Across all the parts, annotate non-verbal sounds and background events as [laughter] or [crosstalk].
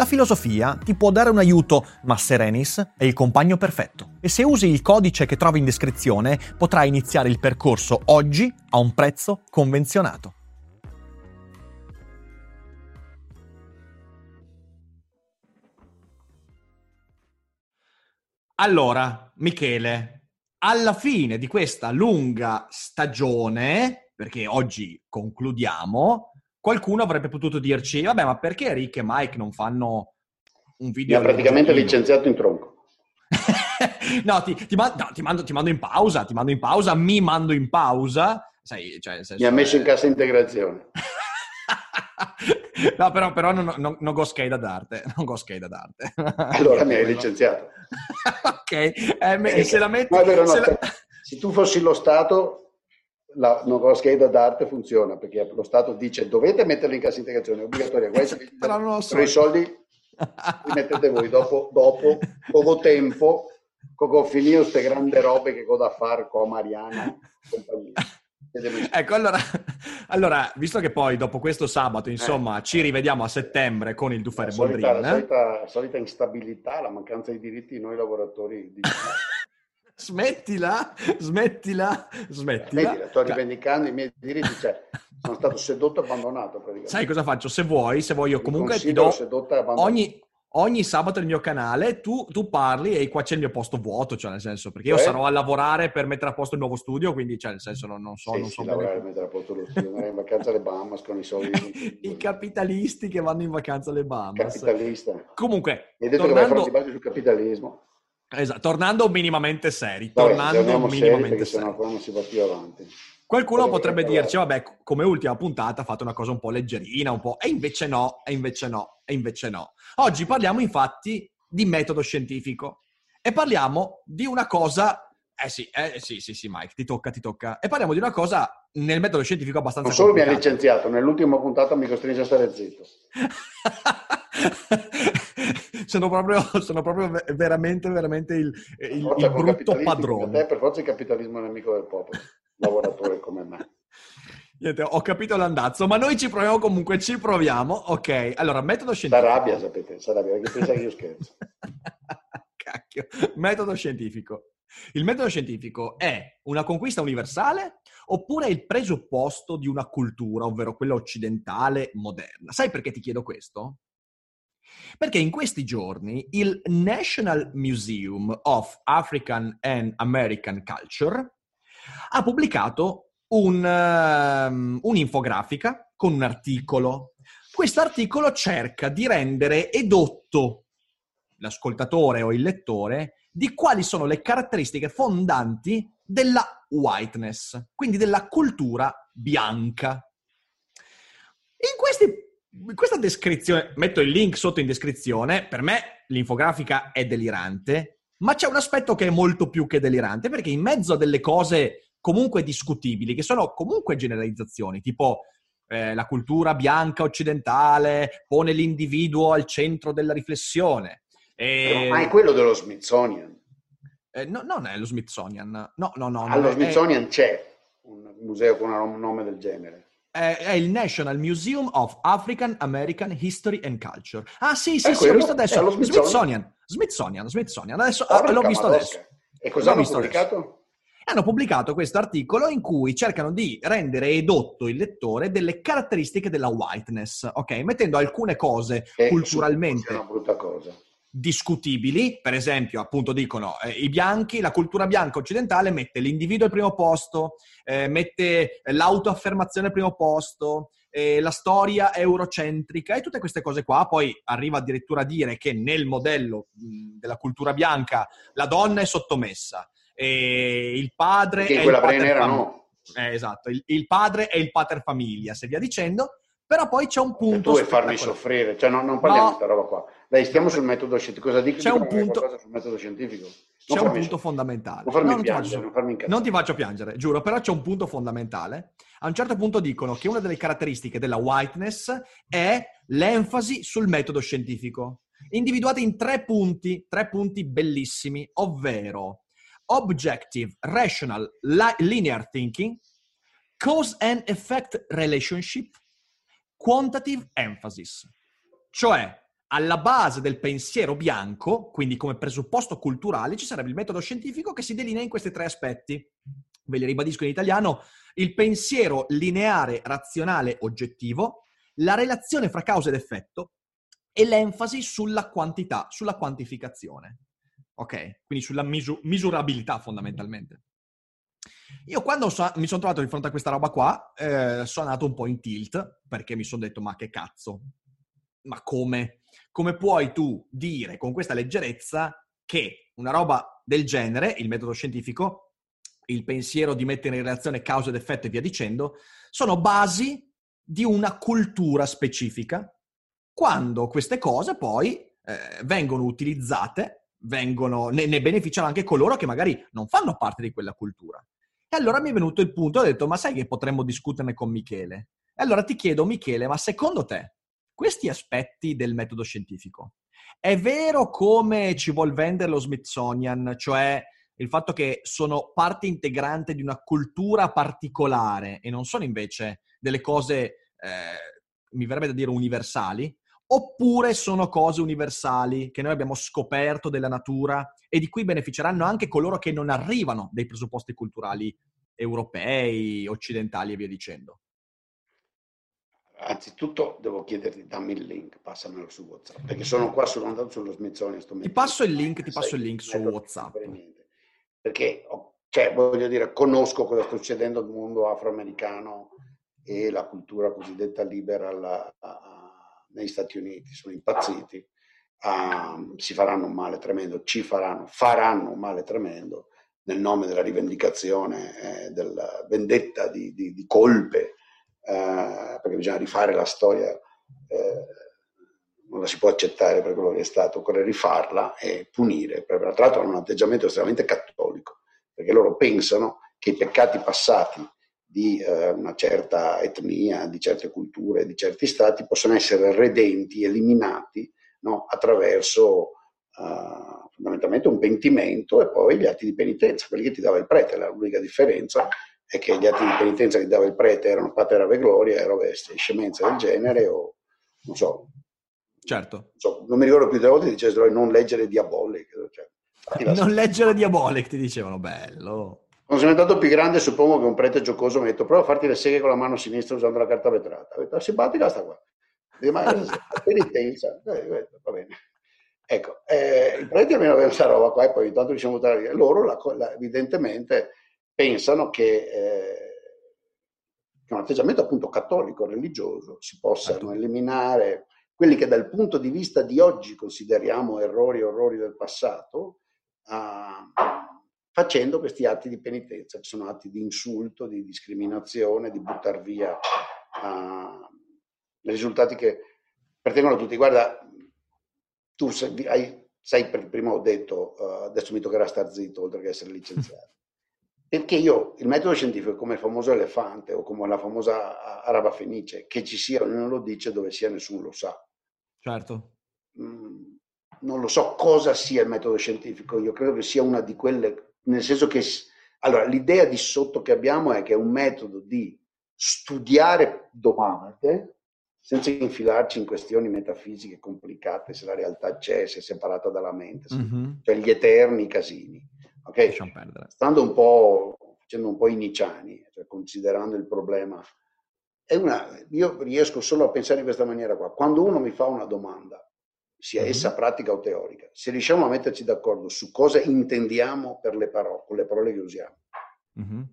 La filosofia ti può dare un aiuto, ma Serenis è il compagno perfetto. E se usi il codice che trovi in descrizione, potrai iniziare il percorso oggi a un prezzo convenzionato. Allora, Michele, alla fine di questa lunga stagione, perché oggi concludiamo, qualcuno avrebbe potuto dirci, vabbè, ma perché Rick e Mike non fanno un video? Mi ha praticamente licenziato in tronco. [laughs] no, ti, ti, no ti, mando, ti, mando, in pausa, ti mando in pausa, mi mando in pausa. Sai, cioè, Mi ha messo in cassa integrazione. [laughs] no, però, però non, non, non go skate ad arte. [laughs] Non go ad arte. allora mi hai licenziato. ok, eh, se la metti... No, vero, no, se, la... se tu fossi lo Stato la no scheda d'arte funziona perché lo Stato dice dovete metterlo in cassa integrazione, è obbligatoria. Non lo so. i soldi li mettete voi dopo, dopo poco tempo, con finito queste grandi robe che ho da fare con Mariana compagnia. Ecco, allora, allora, visto che poi dopo questo sabato, insomma, eh. ci rivediamo a settembre con il Duffere Boldrin. La solita, solita instabilità, la mancanza di diritti di noi lavoratori di [laughs] smettila, smettila, smettila. smettila sto rivendicando i miei diritti, cioè, [laughs] sono stato sedotto e abbandonato. Sai cosa faccio? Se vuoi, se vuoi, io comunque ti do ogni, ogni, sabato nel mio canale, tu, tu, parli e qua c'è il mio posto vuoto, cioè nel senso, perché io eh? sarò a lavorare per mettere a posto il nuovo studio, quindi cioè nel senso non, non so... Sì, non sì, so lavorare per mettere a posto lo studio, andare in vacanza alle Bahamas con i soldi. [laughs] I capitalisti che vanno in vacanza alle Bahamas. Capitalista. Comunque, Mi hai detto tornando... che vai a fare sul capitalismo. Esatto, tornando minimamente seri, vabbè, tornando minimamente seri. Sennò poi non si va più avanti. Qualcuno vabbè, potrebbe dirci, vabbè, come ultima puntata fate una cosa un po' leggerina, un po'... E invece no, e invece no, e invece no. Oggi parliamo infatti di metodo scientifico e parliamo di una cosa... Eh sì, eh sì, sì, sì, Mike, ti tocca, ti tocca. E parliamo di una cosa nel metodo scientifico abbastanza Non solo mi ha licenziato, nell'ultima puntata mi costringe a stare zitto. [laughs] sono proprio, sono proprio veramente, veramente il, il, il brutto padrone. Te per forza il capitalismo è nemico del popolo, lavoratore come me. Niente, ho capito l'andazzo, ma noi ci proviamo comunque, ci proviamo. Ok, allora, metodo scientifico. S'arrabbia, sapete, s'arrabbia, perché pensa che io scherzo. [laughs] Cacchio, metodo scientifico. Il metodo scientifico è una conquista universale oppure il presupposto di una cultura, ovvero quella occidentale moderna? Sai perché ti chiedo questo? Perché in questi giorni il National Museum of African and American Culture ha pubblicato un, um, un'infografica con un articolo. Questo articolo cerca di rendere edotto l'ascoltatore o il lettore di quali sono le caratteristiche fondanti della whiteness, quindi della cultura bianca. In questi questa descrizione, metto il link sotto in descrizione, per me l'infografica è delirante, ma c'è un aspetto che è molto più che delirante, perché in mezzo a delle cose comunque discutibili, che sono comunque generalizzazioni, tipo eh, la cultura bianca occidentale pone l'individuo al centro della riflessione. E... Ma è quello dello Smithsonian. Eh, no, non è lo Smithsonian. No, no, no. Allo Smithsonian è... c'è un museo con un nome del genere è il National Museum of African American History and Culture. Ah sì, sì, sì, ho visto adesso. Smithsonian. Smithsonian, Smithsonian. Adesso, ah, l'ho visto adesso. E cosa hanno pubblicato? Adesso. Hanno pubblicato questo articolo in cui cercano di rendere edotto il lettore delle caratteristiche della whiteness, ok? Mettendo alcune cose che culturalmente... È una brutta cosa. Discutibili, per esempio, appunto dicono eh, i bianchi, la cultura bianca occidentale mette l'individuo al primo posto, eh, mette l'autoaffermazione al primo posto, eh, la storia eurocentrica e tutte queste cose qua. Poi arriva addirittura a dire che nel modello mh, della cultura bianca la donna è sottomessa, e il padre Perché è quella il pater Brenner fam- no. eh, esatto, il, il padre è il pater famiglia, se via dicendo. Però poi c'è un punto tu vuoi farmi soffrire, cioè non, non parliamo No. di questa roba qua. Dai, stiamo sul metodo scientifico. Cosa dici? C'è un punto- sul metodo scientifico. Non C'è un punto soffrire. fondamentale. Non farmi No, non ti piangere, faccio- non farmi. Non ti faccio piangere, giuro, però c'è un punto fondamentale. A un certo punto dicono che una delle caratteristiche della whiteness è l'enfasi sul metodo scientifico, individuati in tre punti, tre punti bellissimi, ovvero objective, rational, li- linear thinking, cause and effect relationship, quantitative emphasis. Cioè, alla base del pensiero bianco, quindi come presupposto culturale, ci sarebbe il metodo scientifico che si delinea in questi tre aspetti. Ve li ribadisco in italiano, il pensiero lineare, razionale, oggettivo, la relazione fra causa ed effetto e l'enfasi sulla quantità, sulla quantificazione. Ok? Quindi sulla misu- misurabilità fondamentalmente. Io quando so- mi sono trovato di fronte a questa roba qua, eh, sono andato un po' in tilt perché mi sono detto: ma che cazzo? Ma come? Come puoi tu dire con questa leggerezza che una roba del genere, il metodo scientifico, il pensiero di mettere in relazione causa ed effetto e via dicendo, sono basi di una cultura specifica, quando queste cose poi eh, vengono utilizzate, vengono, ne, ne beneficiano anche coloro che magari non fanno parte di quella cultura. E allora mi è venuto il punto, ho detto, ma sai che potremmo discuterne con Michele? E allora ti chiedo, Michele, ma secondo te questi aspetti del metodo scientifico, è vero come ci vuol vendere lo Smithsonian, cioè il fatto che sono parte integrante di una cultura particolare e non sono invece delle cose, eh, mi verrebbe da dire, universali? Oppure sono cose universali che noi abbiamo scoperto della natura e di cui beneficeranno anche coloro che non arrivano dai presupposti culturali europei, occidentali e via dicendo? Anzitutto devo chiederti, dammi il link, passamelo su WhatsApp, perché sono qua sono andato sullo Smithsonian. sto Ti passo il link, ti Sai, passo il link su WhatsApp. Perché, cioè, voglio dire, conosco cosa sta succedendo nel mondo afroamericano e la cultura cosiddetta liberal a- a- negli Stati Uniti, sono impazziti, Ah, si faranno un male tremendo, ci faranno, faranno un male tremendo nel nome della rivendicazione, eh, della vendetta di, di- di colpe, eh, perché bisogna rifare la storia, eh, non la si può accettare per quello che è stato, occorre rifarla e punire. Tra l'altro hanno un atteggiamento estremamente cattolico, perché loro pensano che i peccati passati di eh, una certa etnia, di certe culture, di certi stati possono essere redenti, eliminati no? attraverso eh, fondamentalmente un pentimento e poi gli atti di penitenza, quelli che ti dava il prete. L'unica differenza è che gli atti di penitenza che dava il prete erano pater ave gloria e roveste, scemenze del genere o non so, Certo. non so, non mi ricordo più delle volte dicessero non leggere Diabolic. Cioè, [laughs] la- Non leggere Diabolic, ti dicevano, bello. Quando sono diventato più grande, suppongo che un prete giocoso mi ha detto prova a farti le seghe con la mano sinistra usando la carta vetrata. Ho detto, "Ah, simpatica sta qua. Dico, ma penitenza, [laughs] Eh, va bene. Ecco, eh, i preti almeno avevano questa roba qua e poi intanto ci siamo buttati via. Loro la la- evidentemente pensano che eh, che un atteggiamento appunto cattolico, religioso, si possano Certo. eliminare quelli che dal punto di vista di oggi consideriamo errori orrori del passato, ah, facendo questi atti di penitenza, che sono atti di insulto, di discriminazione, di buttar via ah, risultati che pertengono a tutti. Guarda, tu sei, hai, sai, per- prima ho detto, eh, adesso mi toccherà star zitto oltre che essere licenziato. Perché io, il metodo scientifico è come il famoso elefante o come la famosa araba fenice, che ci sia ognuno lo dice, dove sia nessuno lo sa. Certo. Mm, non lo so cosa sia il metodo scientifico, io credo che sia una di quelle, nel senso che, allora, l'idea di sotto che abbiamo è che è un metodo di studiare domande senza infilarci in questioni metafisiche complicate, se la realtà c'è, se è separata dalla mente, Mhm. cioè gli eterni casini. Ok? Stando un po', facendo un po' i niciani, cioè considerando il problema, è una, io riesco solo a pensare in questa maniera qua. Quando uno mi fa una domanda, sia Mhm. essa pratica o teorica, se riusciamo a metterci d'accordo su cosa intendiamo per le parole, con le parole che usiamo, Mhm.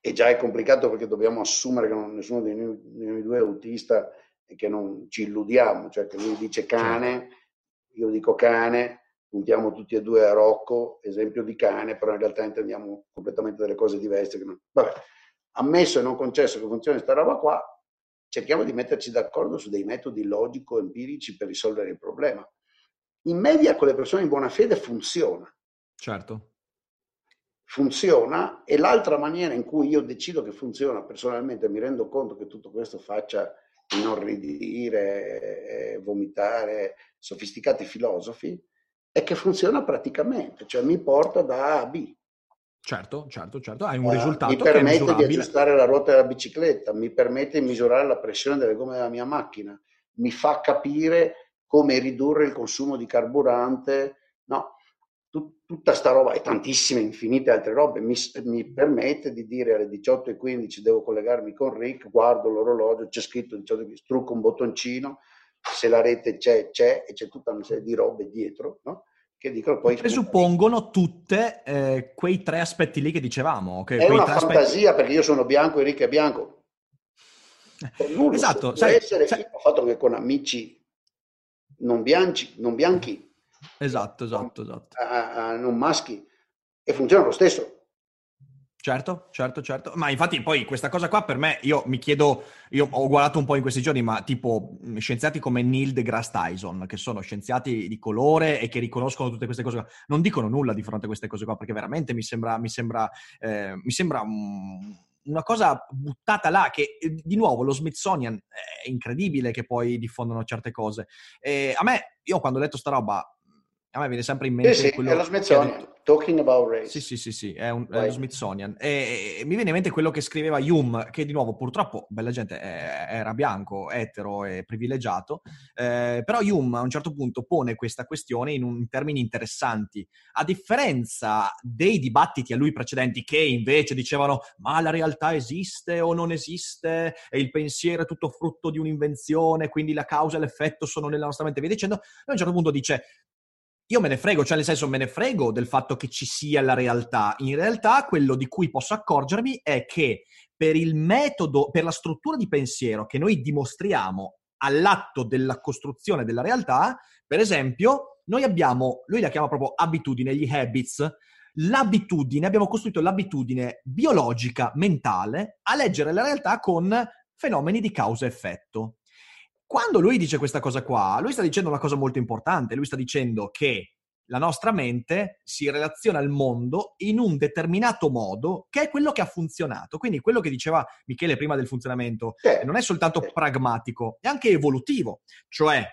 e già è complicato perché dobbiamo assumere che non- nessuno di noi, di noi due è autista e che non ci illudiamo, cioè che lui dice cane, io dico cane, puntiamo tutti e due a Rocco, esempio di cane, però in realtà intendiamo completamente delle cose diverse. che non- Vabbè, ammesso e non concesso che funzioni questa roba qua, cerchiamo di metterci d'accordo su dei metodi logico-empirici per risolvere il problema. In media con le persone in buona fede funziona, Certo. funziona e l'altra maniera in cui io decido che funziona personalmente, mi rendo conto che tutto questo faccia inorridire, eh, vomitare sofisticati filosofi, è che funziona praticamente, cioè mi porta da A a B. Certo, certo, certo. Hai un Eh, risultato mi permette di aggiustare la ruota della bicicletta, mi permette di misurare la pressione delle gomme della mia macchina, mi fa capire come ridurre il consumo di carburante, no, tut- tutta sta roba e tantissime, infinite altre robe mi, mi permette di dire alle 18.15 devo collegarmi con Rick, guardo l'orologio, c'è scritto 18.15, strucco un bottoncino, se la rete c'è, c'è e c'è tutta una serie di robe dietro, no? che dicono poi... Presuppongono tutte eh, quei tre aspetti lì che dicevamo. Che È una tre aspetti- fantasia perché io sono bianco e Rick è bianco. Per nulla, Esatto, può sai- essere sai- io ho fatto che con amici non bianchi, non bianchi, Esatto, esatto, esatto. a- a- non maschi, e funziona lo stesso. Certo, certo, certo. Ma infatti poi questa cosa qua per me, io mi chiedo, io ho guardato un po' in questi giorni, ma tipo mh, scienziati come Neil deGrasse Tyson, che sono scienziati di colore e che riconoscono tutte queste cose qua, non dicono nulla di fronte a queste cose qua, perché veramente mi sembra, mi sembra, eh, mi sembra un- una cosa buttata là, che eh, di nuovo lo Smithsonian è incredibile che poi diffondono certe cose. E a me, io quando ho letto sta roba, a me viene sempre in mente Sì, sì, quello è lo che ha detto- Smithsonian, talking about race. sì, sì, sì, sì, è, un, è lo Smithsonian. E, e mi viene in mente quello che scriveva Hume, che di nuovo purtroppo, bella gente, è- era bianco, etero e privilegiato, eh, però Hume a un certo punto pone questa questione in, un- in termini interessanti. A differenza dei dibattiti a lui precedenti che invece dicevano ma la realtà esiste o non esiste, e il pensiero è tutto frutto di un'invenzione, quindi la causa e l'effetto sono nella nostra mente, via dicendo, lui a un certo punto dice io me ne frego, cioè nel senso me ne frego del fatto che ci sia la realtà. In realtà quello di cui posso accorgermi è che per il metodo, per la struttura di pensiero che noi dimostriamo all'atto della costruzione della realtà, per esempio, noi abbiamo, lui la chiama proprio abitudine, gli habits, l'abitudine, abbiamo costruito l'abitudine biologica, mentale, a leggere la realtà con fenomeni di causa-effetto. Quando lui dice questa cosa qua, lui sta dicendo una cosa molto importante, lui sta dicendo che la nostra mente si relaziona al mondo in un determinato modo che è quello che ha funzionato. Quindi quello che diceva Michele prima del funzionamento Sì. non è soltanto Sì. pragmatico, è anche evolutivo, cioè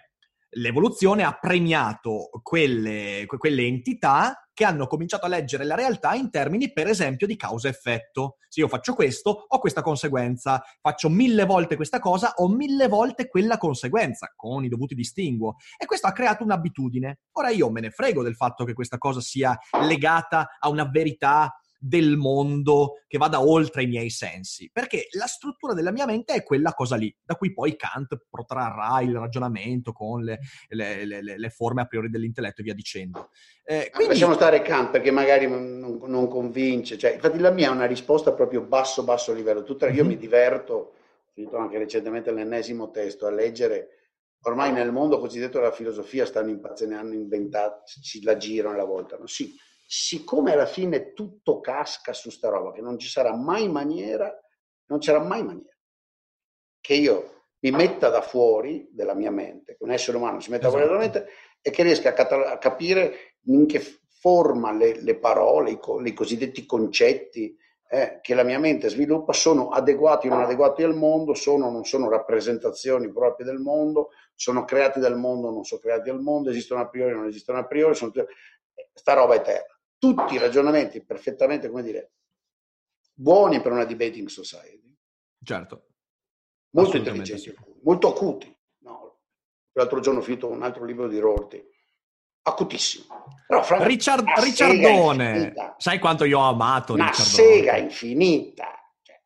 l'evoluzione ha premiato quelle, que- quelle entità che hanno cominciato a leggere la realtà in termini, per esempio, di causa-effetto. Se io faccio questo, ho questa conseguenza, faccio mille volte questa cosa, ho mille volte quella conseguenza, con i dovuti distinguo. E questo ha creato un'abitudine. Ora io me ne frego del fatto che questa cosa sia legata a una verità del mondo che vada oltre i miei sensi, perché la struttura della mia mente è quella cosa lì, da cui poi Kant protrarrà il ragionamento con le, le- le- le- forme a priori dell'intelletto e via dicendo. Eh, quindi, Lasciamo stare Kant perché magari non, non- convince. Cioè, infatti la mia è una risposta proprio basso, basso livello. Tutta, io Mhm. mi diverto, ho finito anche recentemente l'ennesimo testo, a leggere. Ormai nel mondo cosiddetto della filosofia stanno impazzendo, ne hanno inventato, la girano la voltano. Sì, siccome alla fine tutto casca su sta roba, che non ci sarà mai maniera, non c'era mai maniera che io mi metta da fuori della mia mente, che un essere umano si metta fuori dalla Esatto. mente e che riesca a, cata- a capire in che forma le, le parole, i, co- i cosiddetti concetti eh, che la mia mente sviluppa sono adeguati o non adeguati al mondo, sono o non sono rappresentazioni proprie del mondo, sono creati dal mondo o non sono creati dal mondo, esistono a priori o non esistono a priori, sono tutte- sta roba eterna. Tutti i ragionamenti perfettamente, come dire, buoni per una debating society certo, molto intelligenti, molto acuti. No, l'altro giorno ho finito un altro libro di Rorty, acutissimo. Però, francamente, Richard- Ricciardone, sai quanto io ho amato una Ricciardone? sega infinita, cioè,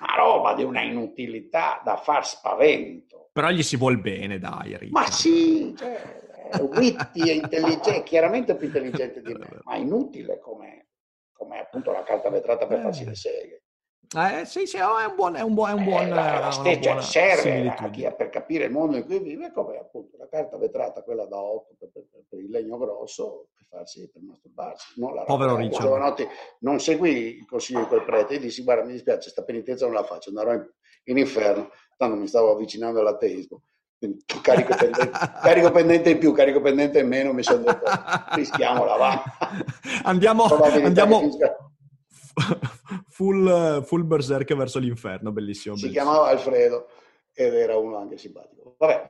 una roba di una inutilità da far spavento. Però gli si vuol bene, dai, Richard. Ma sì, cioè, witty, è intelligente, chiaramente più intelligente di me, ma inutile come, come appunto la carta vetrata per farsi le seghe. Eh, sì, sì, oh, è un buon, è un buon, è un buon Eh, la- la buona serve a chi- per capire il mondo in cui vive come appunto la carta vetrata, quella da 8 per, per- per il legno grosso, per farsi per masturbarsi. No, la Povero Richard. Giovanotti non seguì il consiglio di quel prete e dissi guarda mi dispiace, sta penitenza non la faccio, andrò in, in inferno, tanto mi stavo avvicinando all'ateismo. Carico pendente, [laughs] carico pendente in più, carico pendente in meno, mi sono detto rischiamola, va. Andiamo, andiamo full, full berserk verso l'inferno, bellissimo. si bellissimo. chiamava Alfredo ed era uno anche simpatico. Vabbè,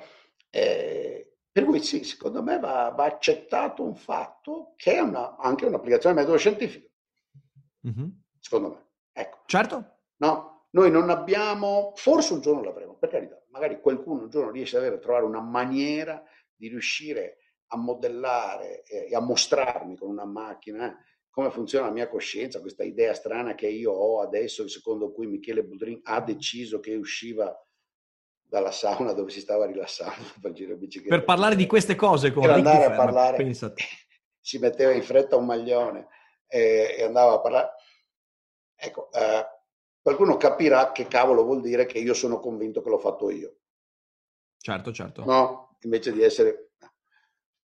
eh, per cui sì, secondo me va, va accettato un fatto che è una- anche un'applicazione del metodo scientifico, Mhm. secondo me. Ecco, Certo, no, noi non abbiamo, forse un giorno l'avremo, per carità, magari qualcuno un giorno riesce ad avere, a trovare una maniera di riuscire a modellare eh, e a mostrarmi con una macchina eh, come funziona la mia coscienza, questa idea strana che io ho adesso, secondo cui Michele Budrin ha deciso che usciva dalla sauna dove si stava rilassando [laughs] per per parlare di queste cose con Per andare a parlare, pensate. [laughs] si metteva in fretta un maglione e, e andava a parlare. Ecco, eh, qualcuno capirà che cavolo vuol dire che io sono convinto che l'ho fatto io, Certo, certo. no? Invece di essere...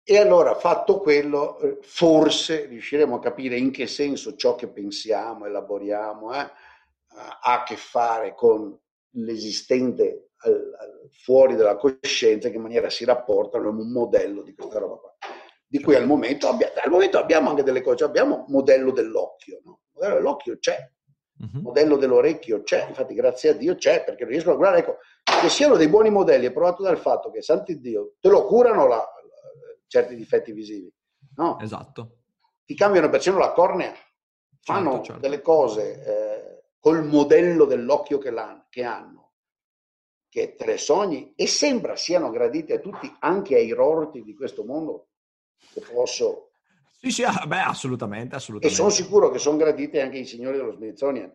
E allora, fatto quello, forse riusciremo a capire in che senso ciò che pensiamo, elaboriamo, eh, ha a che fare con l'esistente fuori dalla coscienza, in che maniera si rapportano, è un modello di questa roba qua. Di cui al momento, abbia- al momento abbiamo anche delle cose, abbiamo modello dell'occhio, no? Modello dell'occhio c'è, Mhm. modello dell'orecchio c'è, infatti grazie a Dio c'è, perché riesco a guardare, ecco, che siano dei buoni modelli è provato dal fatto che, santi Dio, te lo curano la- la- certi difetti visivi, no? Esatto. Ti cambiano persino la cornea, fanno Certo, certo. delle cose eh, col modello dell'occhio che, che hanno, che te le sogni e sembra siano graditi a tutti, anche ai rorti di questo mondo, che posso Sì, sì, ah, beh, assolutamente, e assolutamente. sono sicuro che sono graditi anche i signori dello Smithsonian.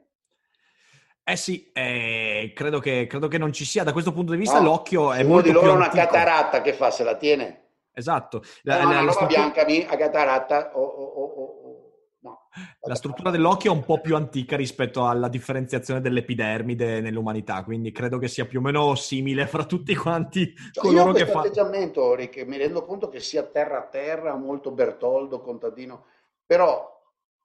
Eh sì, eh, credo, che, credo che non ci sia, da questo punto di vista No, l'occhio è uno molto di loro ha una cataratta che fa, se la tiene? Esatto. La, La, no, la- la roba struttura, bianca mi- a cataratta o- o- o- no. la struttura dell'occhio è un po' più antica rispetto alla differenziazione dell'epidermide nell'umanità, quindi credo che sia più o meno simile fra tutti quanti Cioè, coloro che questo fanno... atteggiamento, Rick, mi rendo conto che sia terra a terra, molto Bertoldo, contadino, però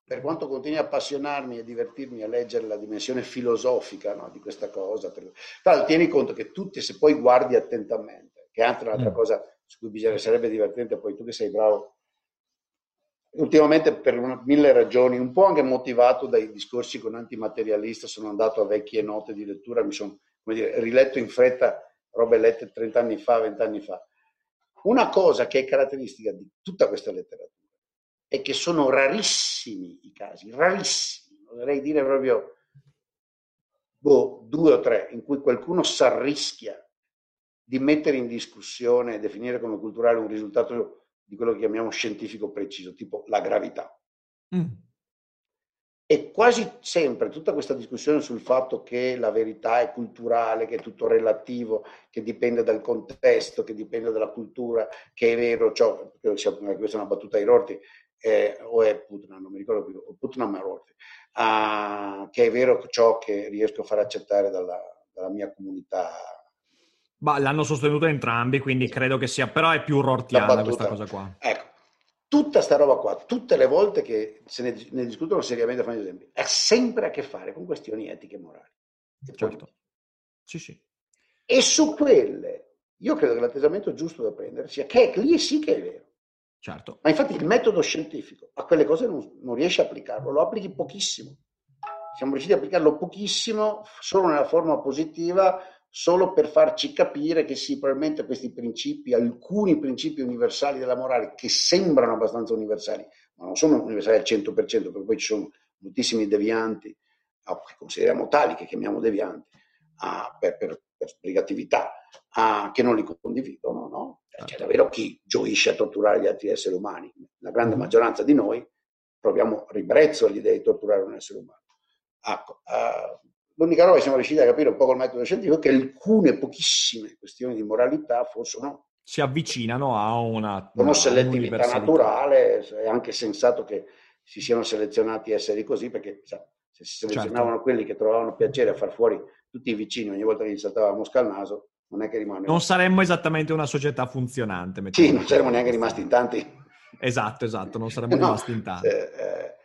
per quanto continui a appassionarmi e divertirmi a leggere la dimensione filosofica no, di questa cosa, tra l'altro tieni conto che tutti, se poi guardi attentamente, che è anche un'altra Mm. cosa su cui bisogna, sarebbe divertente, poi tu che sei bravo, ultimamente per una- mille ragioni, un po' anche motivato dai discorsi con antimaterialista, sono andato a vecchie note di lettura, mi sono dire, riletto in fretta robe lette 30 anni fa, 20 anni fa. Una cosa che è caratteristica di tutta questa letteratura è che sono rarissimi i casi, rarissimi, oserei dire proprio boh, due o tre, in cui qualcuno si arrischia di mettere in discussione e definire come culturale un risultato di quello che chiamiamo scientifico preciso, tipo la gravità. Mm, E quasi sempre tutta questa discussione sul fatto che la verità è culturale, che è tutto relativo, che dipende dal contesto, che dipende dalla cultura, che è vero ciò, sia- questa è una battuta ai Rorty, eh, o è Putnam, non mi ricordo più, o Putnam e Rorty, ah, che è vero ciò che riesco a far accettare dalla, dalla mia comunità. Ma l'hanno sostenuto entrambi, quindi credo che sia, però è più rortiana questa cosa qua. Ecco, tutta sta roba qua, tutte le volte che se ne, ne discutono seriamente, fanno esempi, ha sempre a che fare con questioni etiche e morali. E Certo. Sì, sì. E su quelle, io credo che l'atteggiamento giusto da prendere sia che lì sì che è vero. Certo. Ma infatti il metodo scientifico a quelle cose non, non riesce a applicarlo, lo applichi pochissimo. Siamo riusciti a applicarlo pochissimo, solo nella forma positiva, solo per farci capire che sì, probabilmente questi principi, alcuni principi universali della morale, che sembrano abbastanza universali, ma non sono universali al 100%, perché poi ci sono moltissimi devianti, ah, che consideriamo tali, che chiamiamo devianti, ah, per, per, per sbrigatività, ah, che non li condividono, no? C'è davvero chi gioisce a torturare gli altri esseri umani. La grande maggioranza di noi proviamo ribrezzo all'idea di torturare un essere umano. Ecco, eh, l'unica roba che siamo riusciti a capire un po' col metodo scientifico è che alcune pochissime questioni di moralità fossero si avvicinano a una... Con selettività naturale, è anche sensato che si siano selezionati esseri così, perché sa, se si selezionavano certo. quelli che trovavano piacere a far fuori tutti i vicini ogni volta che gli saltava la mosca al naso, non è che rimane... Non saremmo esattamente una società funzionante. Sì, non saremmo neanche rimasti in tanti. Esatto, esatto, non saremmo [laughs] no, rimasti in tanti. Eh, eh,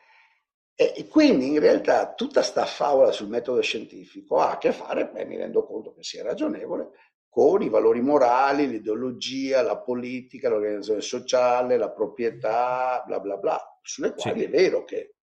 e quindi in realtà tutta sta favola sul metodo scientifico ha a che fare, beh, mi rendo conto che sia ragionevole, con i valori morali, l'ideologia, la politica, l'organizzazione sociale, la proprietà, bla bla bla, sulle quali sì. è vero che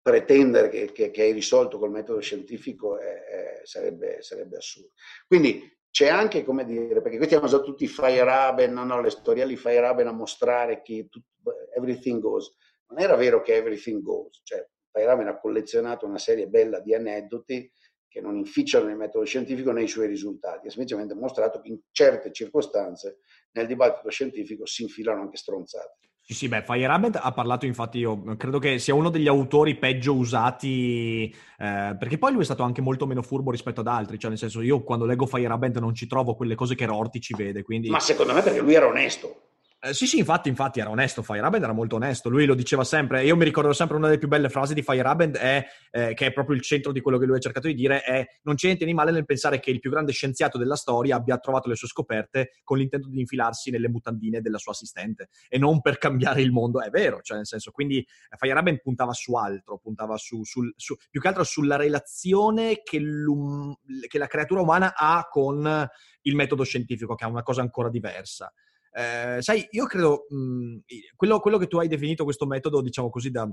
pretendere che, che, che hai risolto col metodo scientifico è, è, sarebbe, sarebbe, assurdo. Quindi c'è anche, come dire, perché questi hanno usato tutti i Feyerabend, no, no, le storiali Feyerabend a mostrare che tutto, everything goes non era vero che everything goes, cioè Feyerabend ha collezionato una serie bella di aneddoti che non inficiano il metodo scientifico nei suoi risultati, ha semplicemente mostrato che in certe circostanze nel dibattito scientifico si infilano anche stronzate. Sì, sì, beh, Feyerabend ha parlato, infatti, io credo che sia uno degli autori peggio usati, eh, perché poi lui è stato anche molto meno furbo rispetto ad altri, cioè nel senso io quando leggo Feyerabend non ci trovo quelle cose che Rorty ci vede, quindi... Ma secondo me perché lui era onesto. Eh, sì, sì, infatti, infatti era onesto. Feyerabend era molto onesto. Lui lo diceva sempre. Io mi ricordo sempre una delle più belle frasi di Feyerabend, è, eh, che è proprio il centro di quello che lui ha cercato di dire: è non c'è niente di male nel pensare che il più grande scienziato della storia abbia trovato le sue scoperte con l'intento di infilarsi nelle mutandine della sua assistente e non per cambiare il mondo. È vero, cioè nel senso, quindi eh, Feyerabend puntava su altro, puntava su, sul, su, più che altro sulla relazione che, che la creatura umana ha con il metodo scientifico, che è una cosa ancora diversa. Eh, sai, io credo, mh, mhmm, quello, quello, che tu hai definito questo metodo, diciamo così, da,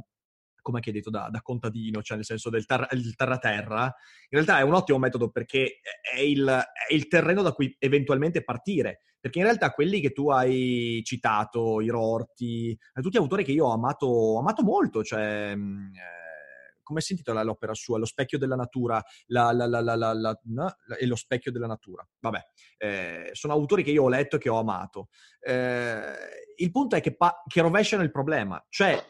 come hai detto, da, da, contadino, cioè nel senso del terra, terra-terra, in realtà è un ottimo metodo perché è il, è il, terreno da cui eventualmente partire. Perché in realtà quelli che tu hai citato, i Rorti, tutti autori che io ho amato, amato molto, cioè... Mh, mhmm, eh, come si intitola l'opera sua? Lo specchio della natura la, la, la, no? e lo specchio della natura. Vabbè, eh, sono autori che io ho letto e che ho amato. Eh, il punto è che, pa- che rovesciano il problema, cioè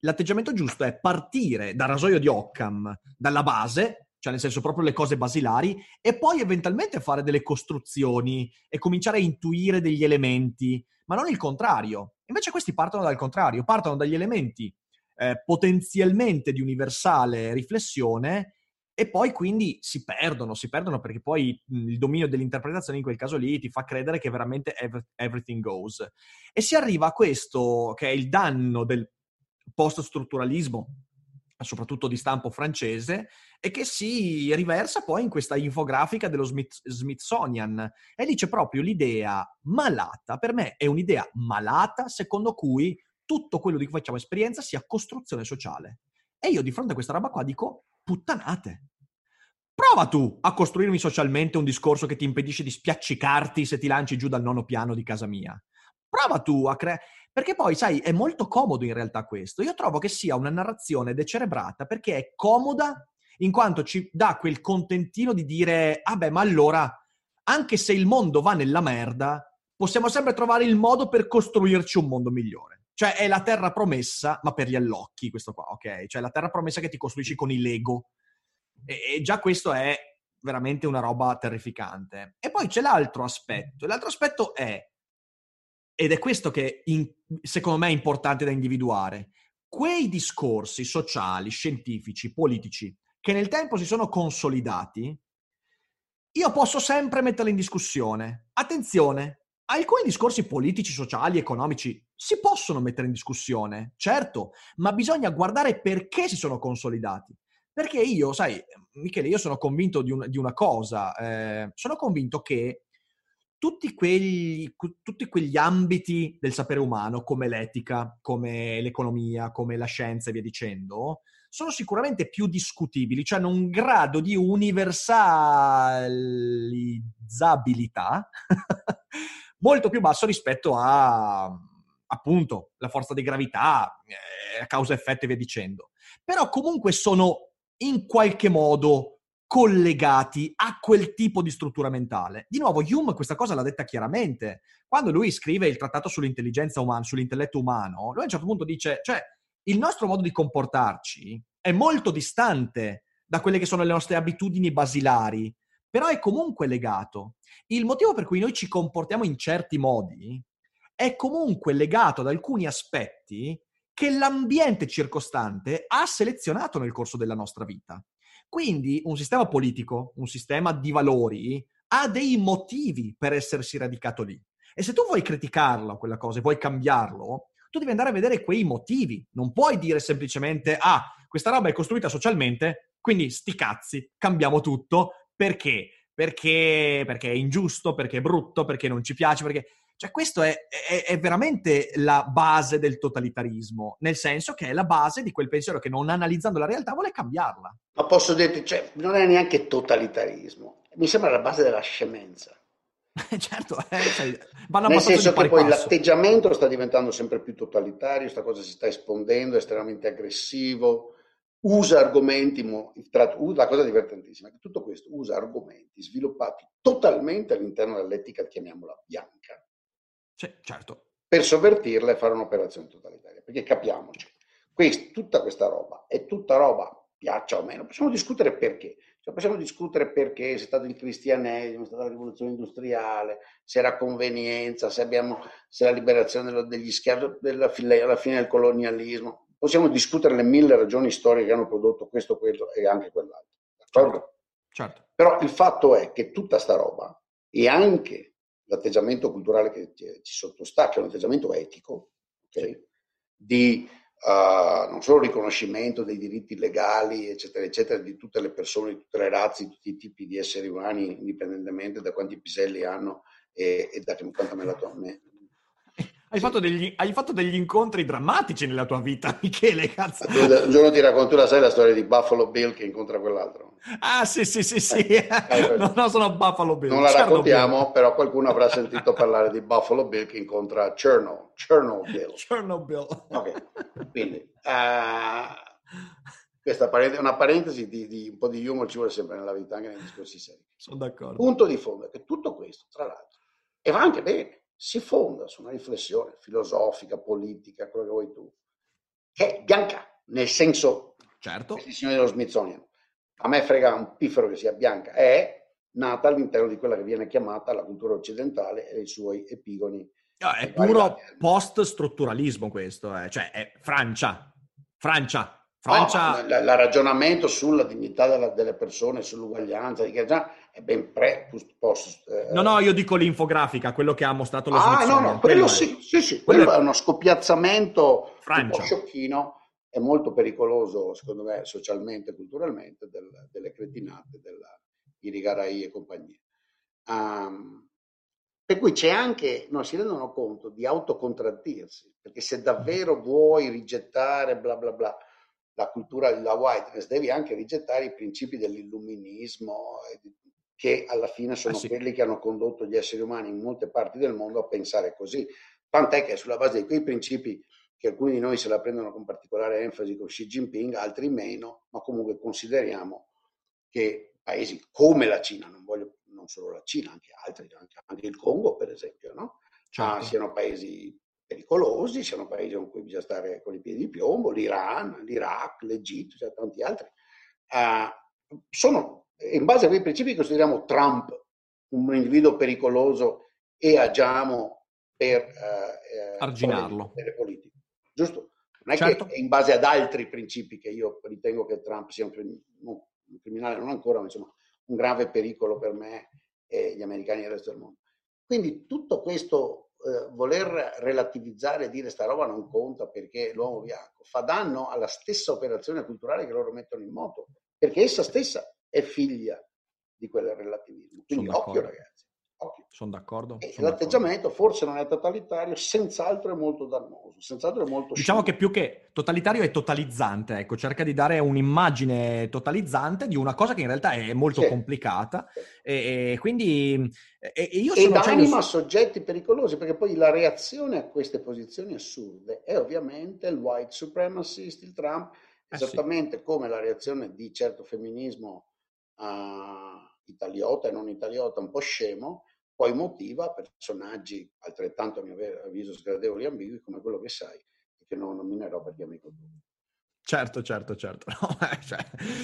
l'atteggiamento giusto è partire dal rasoio di Occam, dalla base, cioè nel senso proprio le cose basilari, e poi eventualmente fare delle costruzioni e cominciare a intuire degli elementi, ma non il contrario. Invece questi partono dal contrario, partono dagli elementi eh, potenzialmente di universale riflessione e poi quindi si perdono, si perdono perché poi il dominio dell'interpretazione in quel caso lì ti fa credere che veramente everything goes. E si arriva a questo che è il danno del post-strutturalismo, soprattutto di stampo francese, e che si riversa poi in questa infografica dello Smith- Smithsonian. E dice proprio l'idea malata, per me è un'idea malata secondo cui tutto quello di cui facciamo esperienza sia costruzione sociale. E io di fronte a questa roba qua dico, puttanate. Prova tu a costruirmi socialmente un discorso che ti impedisce di spiaccicarti se ti lanci giù dal nono piano di casa mia. Prova tu a creare... Perché poi, sai, è molto comodo in realtà questo. Io trovo che sia una narrazione decerebrata perché è comoda in quanto ci dà quel contentino di dire, ah ma allora, anche se il mondo va nella merda, possiamo sempre trovare il modo per costruirci un mondo migliore. Cioè è la terra promessa, ma per gli allocchi questo qua, ok? Cioè la terra promessa che ti costruisci con i Lego. E, e già questo è veramente una roba terrificante. E poi c'è l'altro aspetto. L'altro aspetto è, ed è questo che in, secondo me è importante da individuare, quei discorsi sociali, scientifici, politici, che nel tempo si sono consolidati, io posso sempre metterli in discussione. Attenzione, alcuni discorsi politici, sociali, economici si possono mettere in discussione, certo, ma bisogna guardare perché si sono consolidati. Perché io, sai, Michele, io sono convinto di, un, di una cosa, eh, sono convinto che tutti quegli, tutti quegli ambiti del sapere umano, come l'etica, come l'economia, come la scienza e via dicendo, sono sicuramente più discutibili, cioè hanno un grado di universalizzabilità [laughs] molto più basso rispetto a appunto la forza di gravità, eh, causa-effetto e via dicendo. Però comunque sono in qualche modo collegati a quel tipo di struttura mentale. Di nuovo, Hume questa cosa l'ha detta chiaramente. Quando lui scrive il trattato sull'intelligenza umana, sull'intelletto umano, lui a un certo punto dice, cioè, il nostro modo di comportarci è molto distante da quelle che sono le nostre abitudini basilari, però è comunque legato. Il motivo per cui noi ci comportiamo in certi modi è comunque legato ad alcuni aspetti che l'ambiente circostante ha selezionato nel corso della nostra vita. Quindi un sistema politico, un sistema di valori, ha dei motivi per essersi radicato lì. E se tu vuoi criticarlo, quella cosa, e vuoi cambiarlo, tu devi andare a vedere quei motivi. Non puoi dire semplicemente, ah, questa roba è costruita socialmente, quindi sti cazzi, cambiamo tutto. Perché? Perché, perché è ingiusto, perché è brutto, perché non ci piace, perché... Cioè, questo è, è, è, veramente la base del totalitarismo, nel senso che è la base di quel pensiero che non analizzando la realtà vuole cambiarla. Ma posso dirti, cioè, non è neanche totalitarismo, mi sembra la base della scemenza. [laughs] certo, eh, cioè, vanno Nel senso che poi passo. l'atteggiamento sta diventando sempre più totalitario, questa cosa si sta espandendo, è estremamente aggressivo, usa argomenti, la cosa divertentissima è che tutto questo usa argomenti sviluppati totalmente all'interno dell'etica, chiamiamola bianca, sì, certo. per sovvertirla e fare un'operazione totalitaria. Perché capiamoci, quest, tutta questa roba è tutta roba, piaccia o meno, possiamo discutere perché. Cioè possiamo discutere perché è stato il cristianesimo, è stata la rivoluzione industriale, se era convenienza, se, abbiamo, se la liberazione degli schiavi, alla fine del colonialismo. Possiamo discutere le mille ragioni storiche che hanno prodotto questo, quello e anche quell'altro. Certo, certo. Però il fatto è che tutta sta roba e anche l'atteggiamento culturale che ci sottostà, che è un atteggiamento etico, okay, di uh, non solo riconoscimento dei diritti legali, eccetera, eccetera, di tutte le persone, di tutte le razze, di tutti i tipi di esseri umani, indipendentemente da quanti piselli hanno e, e da quanta melatonia, hai, fatto degli, hai, fatto degli, incontri drammatici nella tua vita, [laughs] Michele, cazzo. Un giorno ti racconto, la sai la storia di Buffalo Bill che incontra quell'altro? Ah, sì, sì, sì, sì. Eh, eh, [laughs] no, no, sono Buffalo Bill. Non la raccontiamo, Bill. però qualcuno avrà sentito parlare di Buffalo Bill che incontra Chernobyl. Chernobyl. Chernobyl. Ok, quindi... Uh, questa è una parentesi di, di, un po' di humor ci vuole sempre nella vita, anche nei discorsi seri. Sono d'accordo. Punto di fondo è che tutto questo, tra l'altro, e va anche bene, si fonda su una riflessione filosofica, politica, quello che vuoi tu, che è bianca, nel senso, certo. questi signori dello Smithsonian, a me frega un piffero che sia bianca, è nata all'interno di quella che viene chiamata la cultura occidentale e i suoi epigoni. No, è puro post-strutturalismo questo, eh. cioè è Francia, Francia, Francia... No, il ragionamento sulla dignità della, delle persone, sull'uguaglianza, è ben pre, post. Eh, no, no, io dico l'infografica, quello che ha mostrato lo Ah, no, no, quello sì, sì, sì, quello, quello è uno scoppiazzamento Francia. sciocchino e molto pericoloso, secondo me, socialmente e culturalmente, del, delle cretinate della Irigarai e compagnia. Um, per cui c'è anche, no, si rendono conto di autocontraddirsi, perché se davvero vuoi rigettare bla bla bla, la cultura della whiteness, devi anche rigettare i principi dell'illuminismo, che alla fine sono eh sì. quelli che hanno condotto gli esseri umani in molte parti del mondo a pensare così. Tant'è che sulla base di quei principi, che alcuni di noi se la prendono con particolare enfasi con Xi Jinping, altri meno, ma comunque consideriamo che paesi come la Cina, non voglio non solo la Cina, anche altri, anche, anche il Congo per esempio, no? certo. ah, siano paesi pericolosi, siano paesi con cui bisogna stare con i piedi di piombo, l'Iran, l'Iraq, l'Egitto, cioè tanti altri. Uh, sono, in base a quei principi consideriamo Trump un individuo pericoloso e agiamo per uh, arginarlo. Politico. Giusto? Non è certo. che è in base ad altri principi che io ritengo che Trump sia un, no, un criminale, non ancora, ma insomma un grave pericolo per me e gli americani e il resto del mondo. Quindi tutto questo eh, voler relativizzare e dire sta roba non conta perché l'uomo bianco fa danno alla stessa operazione culturale che loro mettono in moto, perché essa stessa è figlia di quel relativismo. Quindi occhio ragazzi. Occhio. Sono d'accordo. Sono l'atteggiamento d'accordo. forse non è totalitario, senz'altro è molto dannoso, senz'altro è molto Diciamo scimo. che più che totalitario è totalizzante, ecco, cerca di dare un'immagine totalizzante di una cosa che in realtà è molto sì. complicata e, e, quindi e, e io sono... Ed cioè, anima io... soggetti pericolosi, perché poi la reazione a queste posizioni assurde è ovviamente il white supremacist, il Trump, esattamente eh sì. come la reazione di certo femminismo uh, italiota e non italiota, un po' scemo, poi motiva personaggi altrettanto a mio avviso sgradevoli e ambigui come quello che sai e che non nominerò perché amico tuo. Certo, certo, certo. [laughs] No, cioè,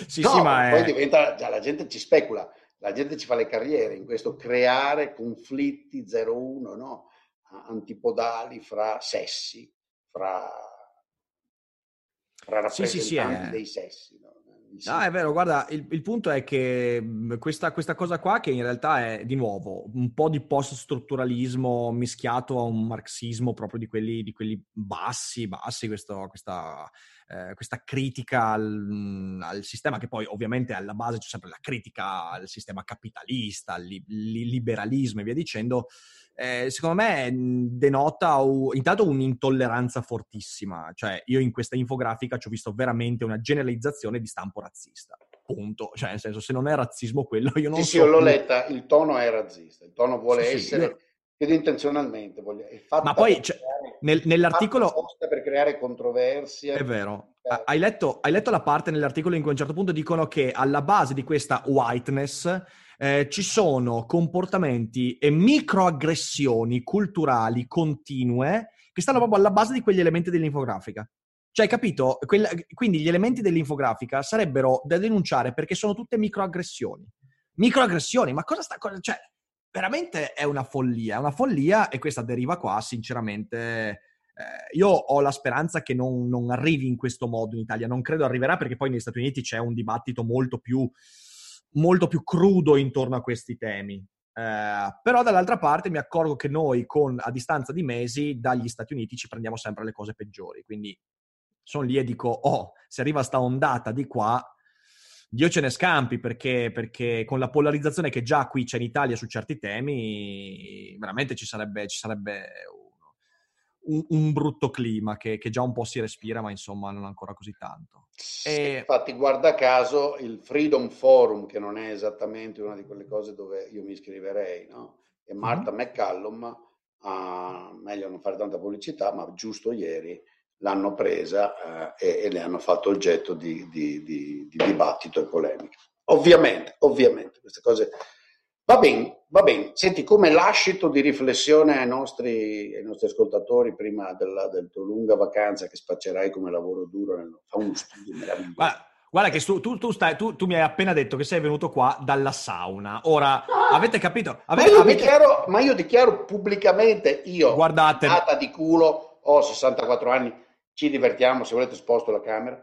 sì, no, sì, ma poi è... diventa, già la gente ci specula. la gente ci fa le carriere in questo creare conflitti 0-1, no? antipodali fra sessi, fra, fra Sì, sì, sì, rappresentanti è- dei sessi. No? No, è vero, guarda, il, il punto è che mh, questa, questa cosa qua, che in realtà è di nuovo un po' di post-strutturalismo mischiato a un marxismo proprio di quelli, di quelli bassi, bassi, questo- questa, eh, questa critica al, mh, al sistema, che poi ovviamente alla base c'è sempre la critica al sistema capitalista, al li- li- liberalismo e via dicendo. eh, secondo me mh, denota u- intanto un'intolleranza fortissima. Cioè, io in questa infografica ci ho visto veramente una generalizzazione di stampo razzista. Punto. Cioè, nel senso, se non è razzismo quello, io non Sì, so. sì, io l'ho letta, il tono è razzista, il tono vuole Sì, sì, essere, io- credo intenzionalmente, voglia- è fatta Ma poi, cioè, nel- nell'articolo- per creare controversie. È vero. Ha- Hai letto, hai letto la parte nell'articolo in cui a un certo punto dicono che alla base di questa whiteness eh, ci sono comportamenti e microaggressioni culturali continue che stanno proprio alla base di quegli elementi dell'infografica. Cioè, hai capito? Quella- quindi gli elementi dell'infografica sarebbero da denunciare perché sono tutte microaggressioni. Microaggressioni, ma cosa sta... cosa- Cioè, veramente è una follia, è una follia e questa deriva qua, sinceramente... Eh, io ho la speranza che non, non arrivi in questo modo in Italia, non credo arriverà perché poi negli Stati Uniti c'è un dibattito molto più, molto più crudo intorno a questi temi. Eh, però dall'altra parte mi accorgo che noi con, a distanza di mesi dagli Stati Uniti ci prendiamo sempre le cose peggiori, quindi sono lì e dico, oh, se arriva sta ondata di qua, Dio ce ne scampi perché, perché con la polarizzazione che già qui c'è in Italia su certi temi, veramente ci sarebbe, ci sarebbe un, un brutto clima che, che già un po' si respira, ma insomma non ancora così tanto. E- Infatti, guarda caso, il Freedom Forum, che non è esattamente una di quelle cose dove io mi iscriverei, no? E Marta Mhm. McCallum, ah, meglio non fare tanta pubblicità, ma giusto ieri l'hanno presa eh, e, e le hanno fatto oggetto di, di- di- di dibattito e polemica. Ovviamente, ovviamente, queste cose... Va bene, va bene. Senti, come lascito di riflessione ai nostri, ai nostri ascoltatori prima della, del tua lunga vacanza che spaccerai come lavoro duro, nel, fa uno studio meraviglioso. Guarda, guarda che tu, tu- tu stai- tu- mi hai appena detto che sei venuto qua dalla sauna. Ora, avete capito? Ma Avete, io, avete- dichiaro, ma io dichiaro pubblicamente, io, Guardate, data di culo, ho 64 anni, ci divertiamo, se volete sposto la camera,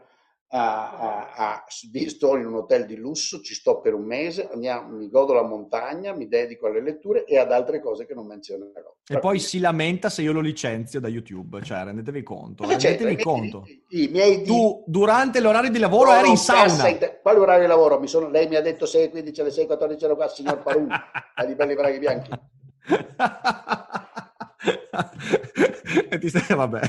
a, a- a- di- sto in un hotel di lusso, ci sto per un mese, andiamo, mi godo la montagna, mi dedico alle letture e ad altre cose che non menzionerò. e poi si lamenta se io lo licenzio da YouTube. Cioè, rendetevi conto. Ma certo, rendetevi i miei conto. diritti, I miei Tu, durante l'orario di lavoro, eri in sauna. inte- Quale orario di lavoro? Mi sono- lei mi ha detto 6, 15 alle 6, 14 ero qua, signor Parun, ai [laughs] belli braghi bianchi. [laughs] [laughs] e ti stai, vabbè.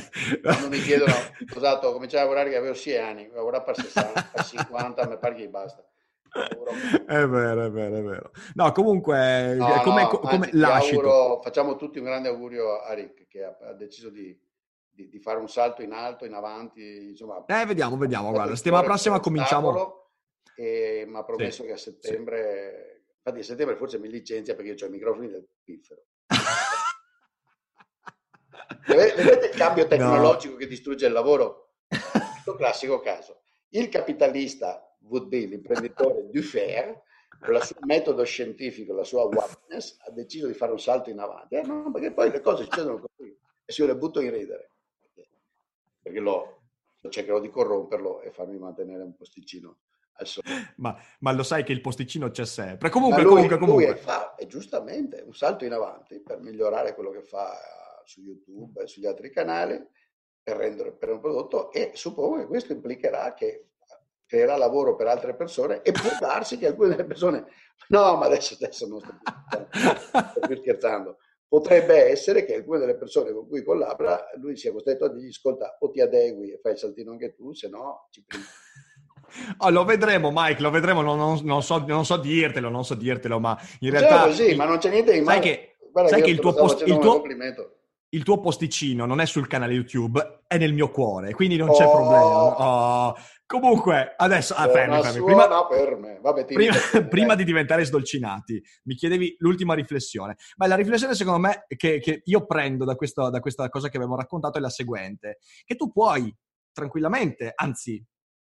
Quando mi chiedono, scusate, ho cominciato a lavorare che avevo 6 anni, ho lavorato per 60, [laughs] per 50, mi pare che basta. È vero, è vero, è vero. No, comunque, No, eh, come, no, co- come anzi, auguro- facciamo tutti un grande augurio a Rick che ha, ha deciso di, di- di fare un salto in alto, in avanti, insomma. Eh, vediamo, vediamo, guarda, fatto settimana prossima cominciamo. E mi ha promesso che a settembre, infatti a settembre forse mi licenzia perché ho i microfoni del piffero. Vede- Vedete il cambio [laughs] tecnologico che distrugge il lavoro? Questo classico caso. Il capitalista would be l'imprenditore Dufair, con il suo metodo scientifico, la sua awareness, ha deciso di fare un salto in avanti. Eh, no, perché poi le cose succedono così e se io le butto in ridere. Perché lo, cercherò di corromperlo e farmi mantenere un posticino al sole. Ma, ma lo sai che il posticino c'è sempre. Ma Comunque, lui, comunque, lui comunque. fa e giustamente un salto in avanti per migliorare quello che fa su YouTube e sugli altri canali per rendere per un prodotto e suppongo che questo implicherà che creerà lavoro per altre persone e può darsi che alcune delle persone no ma adesso, adesso non sto più, sto più scherzando potrebbe essere che alcune delle persone con cui collabora lui sia costretto a dirgli ascolta o ti adegui e fai il saltino anche tu se no ci prendi Oh, lo vedremo, Mike, lo vedremo. Non, non- non so, non so dirtelo, non so dirtelo, ma in Cioè, realtà. così, il- ma non c'è niente di sai male che, Guarda sai che il tuo, post- il, tuo, complimento il tuo posticino non è sul canale YouTube, è nel mio cuore, quindi non c'è Oh. problema. Oh. Comunque, adesso. Ah, fermi, fermi. Prima. Vabbè, prima, dico, [laughs] prima di diventare sdolcinati, mi chiedevi l'ultima riflessione. Ma la riflessione, secondo me, che, che io prendo da, questo- da questa cosa che abbiamo raccontato è la seguente: che tu puoi tranquillamente, anzi,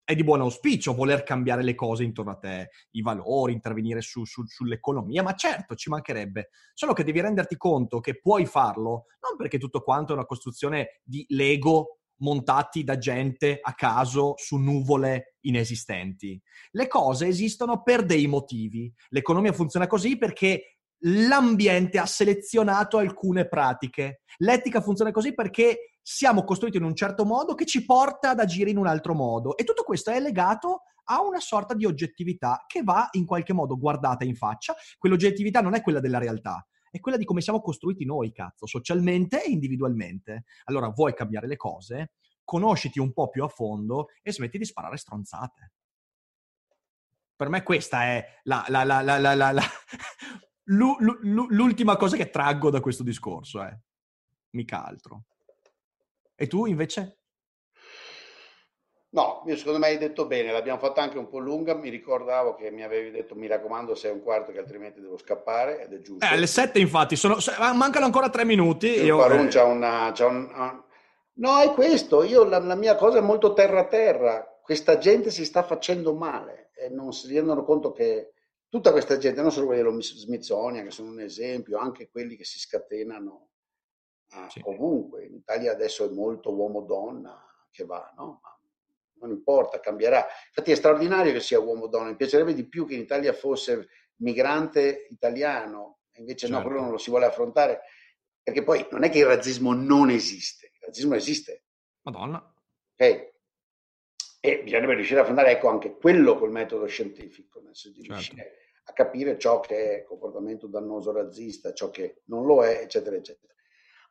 è di buon auspicio voler cambiare le cose intorno a te, i valori, intervenire su, su, sull'economia, ma certo ci mancherebbe, solo che devi renderti conto che puoi farlo, non perché tutto quanto è una costruzione di Lego montati da gente a caso su nuvole inesistenti. Le cose esistono per dei motivi. L'economia funziona così perché l'ambiente ha selezionato alcune pratiche. L'etica funziona così perché siamo costruiti in un certo modo che ci porta ad agire in un altro modo. E tutto questo è legato a una sorta di oggettività che va in qualche modo guardata in faccia. Quell'oggettività non è quella della realtà, è quella di come siamo costruiti noi, cazzo, socialmente e individualmente. Allora, vuoi cambiare le cose? Conosciti un po' più a fondo e smetti di sparare stronzate. Per me questa è la, la, la, l'ultima cosa che traggo da questo discorso, eh. mica altro. E tu invece? No, io secondo me hai detto bene, l'abbiamo fatta anche un po' lunga, mi ricordavo che mi avevi detto mi raccomando sei un quarto che altrimenti devo scappare ed è giusto. Eh, alle sette infatti, sono, mancano ancora tre minuti. Io, Parun c'ha una, c'ha un, No, è questo, io la, la mia cosa è molto terra-terra, questa gente si sta facendo male e non si rendono conto che tutta questa gente, non solo quelli dello Smithsonian che sono un esempio, anche quelli che si scatenano ah, sì. ovunque. In Italia adesso è molto uomo-donna che va, no? Ma non importa, cambierà. Infatti è straordinario che sia uomo-donna, mi piacerebbe di più che in Italia fosse migrante italiano, invece certo. no, quello non lo si vuole affrontare, perché poi non è che il razzismo non esiste, il razzismo esiste. Madonna. Ok? E bisognerebbe riuscire a affrontare, ecco, anche quello col metodo scientifico, nel senso di certo. riuscire a capire ciò che è comportamento dannoso razzista, ciò che non lo è, eccetera, eccetera.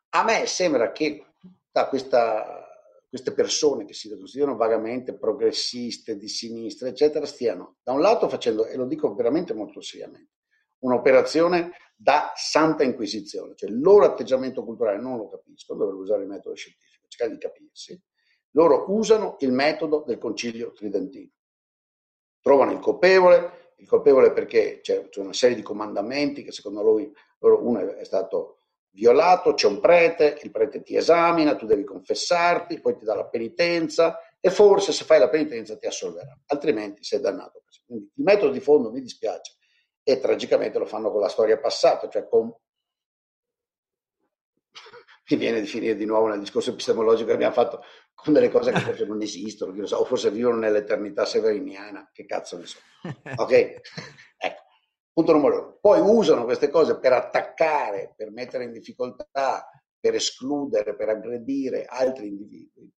A me sembra che da questa, queste persone che si considerano vagamente progressiste, di sinistra, eccetera, stiano da un lato facendo, e lo dico veramente molto seriamente, un'operazione da santa inquisizione, cioè il loro atteggiamento culturale non lo capisco, dovrebbero usare il metodo scientifico, cercare di capirsi, loro usano il metodo del concilio tridentino, trovano il colpevole, il colpevole perché c'è, una serie di comandamenti che secondo loro, loro uno è stato violato, c'è un prete, il prete ti esamina, tu devi confessarti, poi ti dà la penitenza e forse se fai la penitenza ti assolverà, altrimenti sei dannato. Quindi il metodo di fondo mi dispiace e tragicamente lo fanno con la storia passata, cioè con mi viene di finire di nuovo nel discorso epistemologico che abbiamo fatto con delle cose che forse non esistono, so, o forse vivono nell'eternità severiniana, che cazzo ne so. Ok? [laughs] ecco. Punto numero uno. Poi usano queste cose per attaccare, per mettere in difficoltà, per escludere, per aggredire altri individui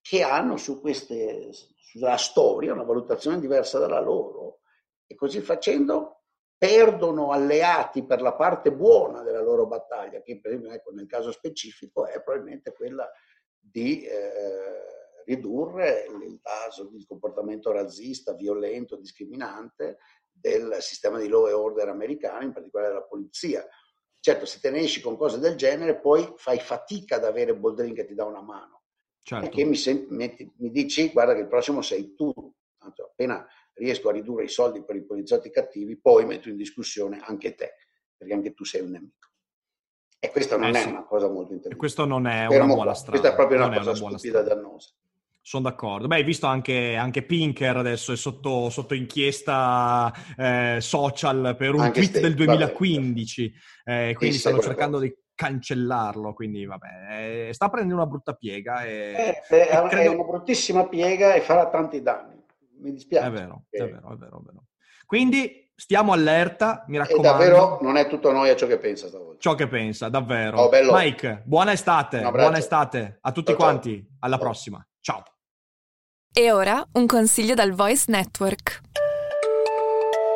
che hanno su queste, sulla storia una valutazione diversa dalla loro e così facendo perdono alleati per la parte buona della loro battaglia, che per esempio ecco, nel caso specifico è probabilmente quella di eh, ridurre il caso di comportamento razzista, violento, discriminante del sistema di law e order americano, in particolare della polizia. Certo, se te ne esci con cose del genere, poi fai fatica ad avere Boldrin che ti dà una mano. Certo. Perché mi, senti, metti, mi, dici, guarda che il prossimo sei tu. Appena riesco a ridurre i soldi per i poliziotti cattivi, poi metto in discussione anche te, perché anche tu sei un nemico. E questa non eh è sì. una cosa molto interessante. Questo non è una buona strada. Questa è proprio una non cosa una stupida e dannosa. Sono d'accordo. Beh, hai visto anche, anche Pinker adesso è sotto, sotto inchiesta eh, social per un anche tweet ste, del 2015, eh, quindi stanno cercando di cancellarlo, quindi vabbè, eh, sta prendendo una brutta piega. E, eh, è, e credo... è, una bruttissima piega e farà tanti danni. Mi dispiace. È vero, è vero, è vero, è vero. Quindi stiamo allerta, mi raccomando. E davvero non è tutto noi a ciò che pensa stavolta. Ciò che pensa, davvero. Oh, Mike, buona estate, buona estate a tutti ciao, quanti. Ciao. Alla ciao. prossima. Ciao. E ora un consiglio dal Voice Network.